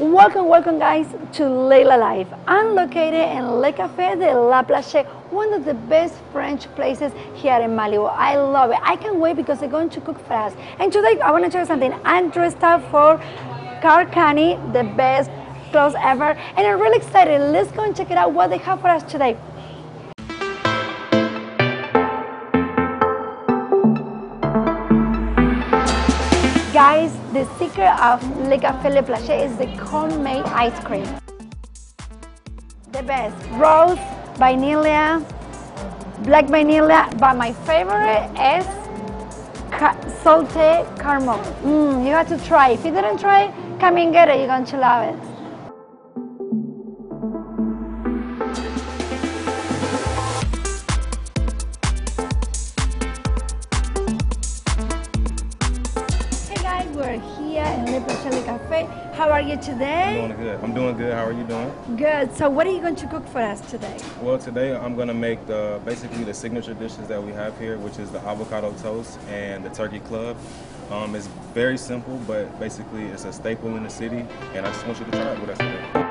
Welcome, welcome guys to Leila Live. I'm located in Le Café de la Plage, one of the best French places here in Malibu. I love it. I can't wait because they're going to cook for us. And today I want to tell you something. I'm dressed up for Carcani, the best clothes ever. And I'm really excited. Let's go and check it out what they have for us today. Guys, the secret of Le Café Le Plage is the homemade ice cream. The best. Rose, vanilla, black vanilla, but my favorite is ca- salted caramel. Mm, you have to try. If you didn't try, come and get it. You're going to love it. Here in Le Plage Le Café. How are you today? I'm doing good. I'm doing good. How are you doing? Good. So, what are you going to cook for us today? Well, today I'm gonna make the basically the signature dishes that we have here, which is the avocado toast and the turkey club. Um, it's very simple, but basically it's a staple in the city, and I just want you to try it with us today.